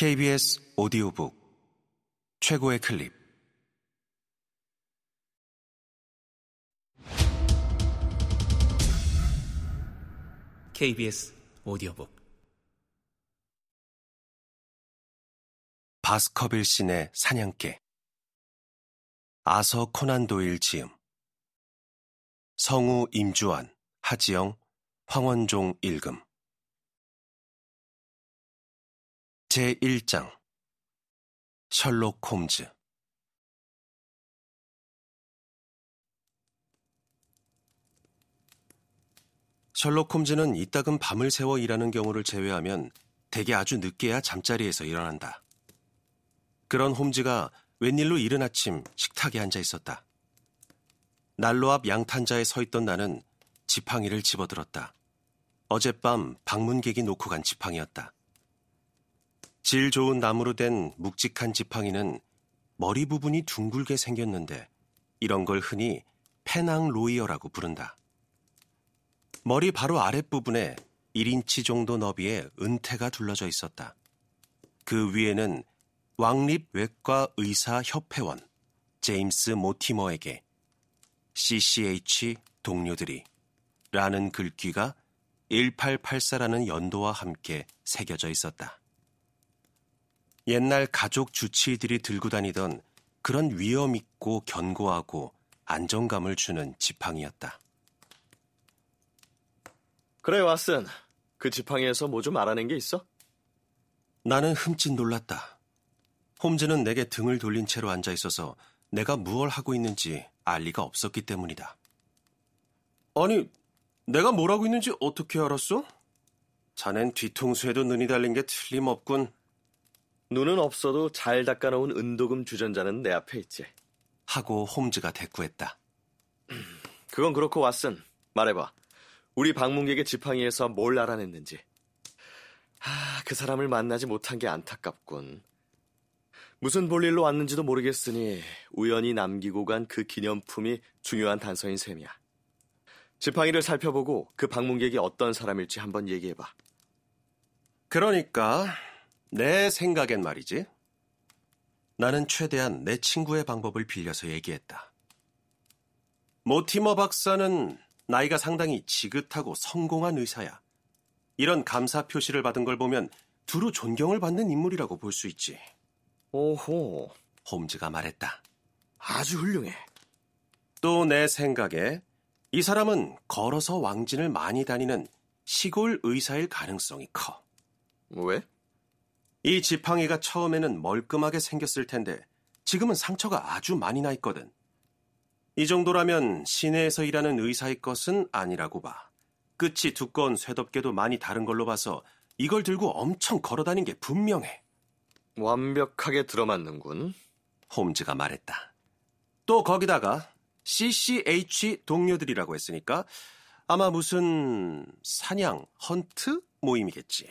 KBS 오디오북 최고의 클립. KBS 오디오북. 바스커빌 신의 사냥개. 아서 코난 도일 지음. 성우 임주환 하지영 황원종 읽음 제1장 셜록 홈즈 셜록 홈즈는 이따금 밤을 새워 일하는 경우를 제외하면 대개 아주 늦게야 잠자리에서 일어난다. 그런 홈즈가 웬일로 이른 아침 식탁에 앉아 있었다. 난로 앞 양탄자에 서 있던 나는 지팡이를 집어들었다. 어젯밤 방문객이 놓고 간 지팡이였다. 질 좋은 나무로 된 묵직한 지팡이는 머리 부분이 둥글게 생겼는데 이런 걸 흔히 페낭 로이어라고 부른다. 머리 바로 아랫부분에 1인치 정도 너비의 은퇴가 둘러져 있었다. 그 위에는 왕립 외과 의사 협회원 제임스 모티머에게 CCH 동료들이 라는 글귀가 1884라는 연도와 함께 새겨져 있었다. 옛날 가족 주치의들이 들고 다니던 그런 위험 있고 견고하고 안정감을 주는 지팡이였다. 그래, 왓슨. 그 지팡이에서 뭐 좀 알아낸 게 있어? 나는 흠칫 놀랐다. 홈즈는 내게 등을 돌린 채로 앉아 있어서 내가 무얼 하고 있는지 알 리가 없었기 때문이다. 아니, 내가 뭘 하고 있는지 어떻게 알았어? 자넨 뒤통수에도 눈이 달린 게 틀림없군. 눈은 없어도 잘 닦아놓은 은도금 주전자는 내 앞에 있지. 하고 홈즈가 대꾸했다. 그건 그렇고 왓슨. 말해봐. 우리 방문객의 지팡이에서 뭘 알아냈는지. 하, 그 사람을 만나지 못한 게 안타깝군. 무슨 볼일로 왔는지도 모르겠으니 우연히 남기고 간 그 기념품이 중요한 단서인 셈이야. 지팡이를 살펴보고 그 방문객이 어떤 사람일지 한번 얘기해봐. 그러니까 내 생각엔 말이지. 나는 최대한 내 친구의 방법을 빌려서 얘기했다. 모티머 박사는 나이가 상당히 지긋하고 성공한 의사야. 이런 감사 표시를 받은 걸 보면 두루 존경을 받는 인물이라고 볼 수 있지. 오호, 홈즈가 말했다. 아주 훌륭해. 또 내 생각에 이 사람은 걸어서 왕진을 많이 다니는 시골 의사일 가능성이 커. 왜? 이 지팡이가 처음에는 멀끔하게 생겼을 텐데 지금은 상처가 아주 많이 나 있거든. 이 정도라면 시내에서 일하는 의사의 것은 아니라고 봐. 끝이 두꺼운 쇠덮개도 많이 다른 걸로 봐서 이걸 들고 엄청 걸어 다닌 게 분명해. 완벽하게 들어맞는군. 홈즈가 말했다. 또 거기다가 CCH 동료들이라고 했으니까 아마 무슨 사냥, 헌트 모임이겠지.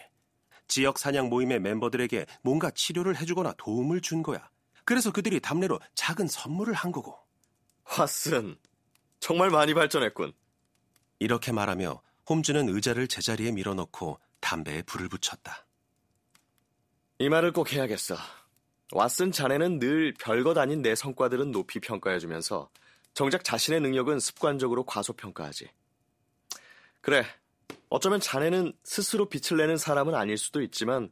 지역 사냥 모임의 멤버들에게 뭔가 치료를 해주거나 도움을 준 거야. 그래서 그들이 답례로 작은 선물을 한 거고. 왓슨, 정말 많이 발전했군. 이렇게 말하며 홈즈는 의자를 제자리에 밀어넣고 담배에 불을 붙였다. 이 말을 꼭 해야겠어. 왓슨 자네는 늘 별것 아닌 내 성과들은 높이 평가해주면서 정작 자신의 능력은 습관적으로 과소평가하지. 그래, 어쩌면 자네는 스스로 빛을 내는 사람은 아닐 수도 있지만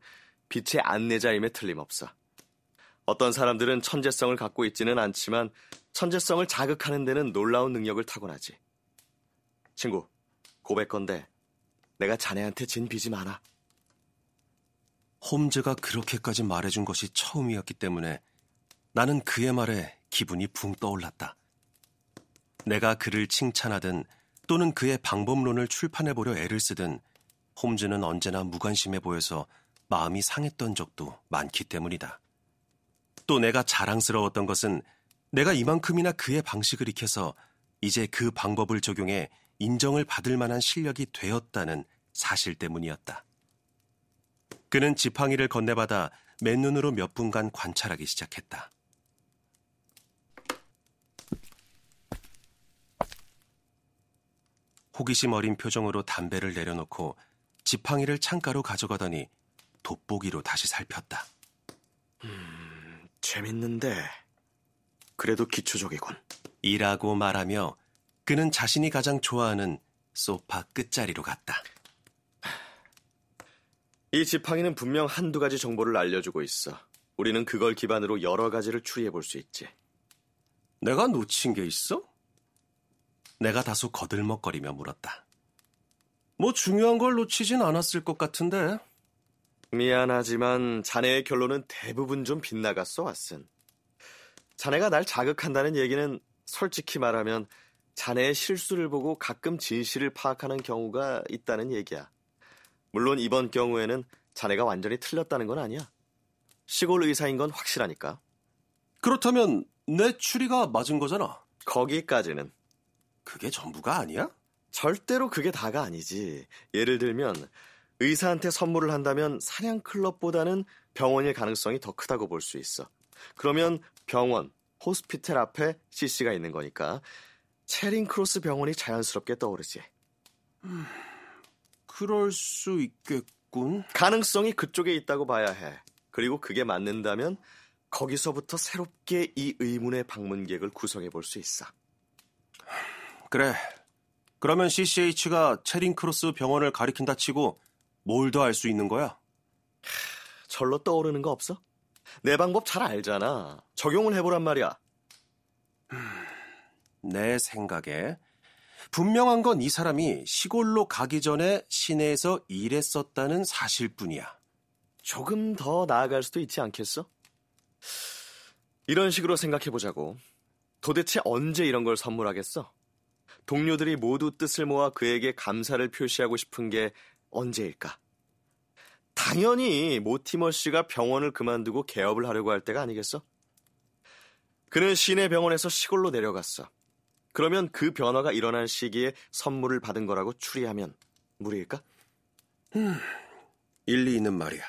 빛의 안내자임에 틀림없어. 어떤 사람들은 천재성을 갖고 있지는 않지만 천재성을 자극하는 데는 놀라운 능력을 타고나지. 친구, 고백건데 내가 자네한테 진 빚이 많아. 홈즈가 그렇게까지 말해준 것이 처음이었기 때문에 나는 그의 말에 기분이 붕 떠올랐다. 내가 그를 칭찬하든 또는 그의 방법론을 출판해 보려 애를 쓰든 홈즈는 언제나 무관심해 보여서 마음이 상했던 적도 많기 때문이다. 또 내가 자랑스러웠던 것은 내가 이만큼이나 그의 방식을 익혀서 이제 그 방법을 적용해 인정을 받을 만한 실력이 되었다는 사실 때문이었다. 그는 지팡이를 건네받아 맨눈으로 몇 분간 관찰하기 시작했다. 호기심 어린 표정으로 담배를 내려놓고 지팡이를 창가로 가져가더니 돋보기로 다시 살폈다. 음, 재밌는데 그래도 기초적이군. 이라고 말하며 그는 자신이 가장 좋아하는 소파 끝자리로 갔다. 이 지팡이는 분명 한두 가지 정보를 알려주고 있어. 우리는 그걸 기반으로 여러 가지를 추리해 볼 수 있지. 내가 놓친 게 있어? 내가 다소 거들먹거리며 물었다. 뭐 중요한 걸 놓치진 않았을 것 같은데. 미안하지만 자네의 결론은 대부분 좀 빗나갔어, 왓슨. 자네가 날 자극한다는 얘기는 솔직히 말하면 자네의 실수를 보고 가끔 진실을 파악하는 경우가 있다는 얘기야. 물론 이번 경우에는 자네가 완전히 틀렸다는 건 아니야. 시골 의사인 건 확실하니까. 그렇다면 내 추리가 맞은 거잖아. 거기까지는. 그게 전부가 아니야? 절대로 그게 다가 아니지. 예를 들면 의사한테 선물을 한다면 사냥 클럽보다는 병원일 가능성이 더 크다고 볼 수 있어. 그러면 병원, hospital 앞에 CC가 있는 거니까 체링 크로스 병원이 자연스럽게 떠오르지. 음, 그럴 수 있겠군. 가능성이 그쪽에 있다고 봐야 해. 그리고 그게 맞는다면 거기서부터 새롭게 이 의문의 방문객을 구성해 볼 수 있어. 그래. 그러면 CCH가 체링 크로스 병원을 가리킨다 치고 뭘 더 알 수 있는 거야? 절로 떠오르는 거 없어? 내 방법 잘 알잖아. 적용을 해보란 말이야. 내 생각에 분명한 건 이 사람이 시골로 가기 전에 시내에서 일했었다는 사실뿐이야. 조금 더 나아갈 수도 있지 않겠어? 이런 식으로 생각해보자고. 도대체 언제 이런 걸 선물하겠어? 동료들이 모두 뜻을 모아 그에게 감사를 표시하고 싶은 게 언제일까? 당연히 모티머 씨가 병원을 그만두고 개업을 하려고 할 때가 아니겠어? 그는 시내 병원에서 시골로 내려갔어. 그러면 그 변화가 일어난 시기에 선물을 받은 거라고 추리하면 무리일까? 음, 일리 있는 말이야.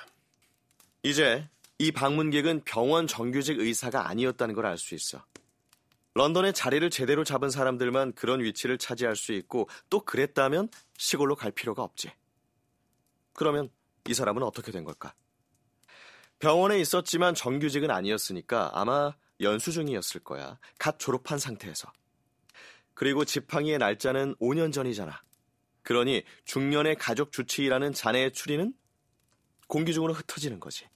이제 이 방문객은 병원 정규직 의사가 아니었다는 걸 알 수 있어. 런던에 자리를 제대로 잡은 사람들만 그런 위치를 차지할 수 있고 또 그랬다면 시골로 갈 필요가 없지. 그러면 이 사람은 어떻게 된 걸까? 병원에 있었지만 정규직은 아니었으니까 아마 연수 중이었을 거야. 갓 졸업한 상태에서. 그리고 지팡이의 날짜는 5년 전이잖아. 그러니 중년의 가족 주치의라는 자네의 추리는 공기 중으로 흩어지는 거지.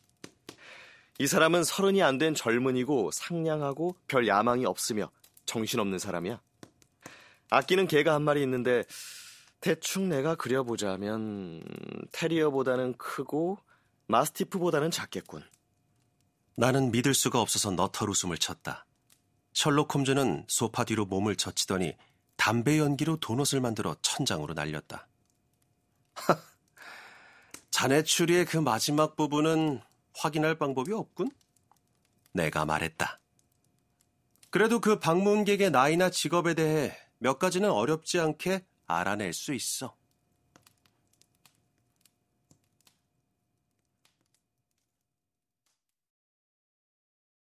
이 사람은 서른이 안 된 젊은이고 상냥하고 별 야망이 없으며 정신없는 사람이야. 아끼는 개가 한 마리 있는데 대충 내가 그려보자면 테리어보다는 크고 마스티프보다는 작겠군. 나는 믿을 수가 없어서 너털 웃음을 쳤다. 셜록 홈즈는 소파 뒤로 몸을 젖히더니 담배 연기로 도넛을 만들어 천장으로 날렸다. 자네 추리의 그 마지막 부분은 확인할 방법이 없군? 내가 말했다. 그래도 그 방문객의 나이나 직업에 대해 몇 가지는 어렵지 않게 알아낼 수 있어.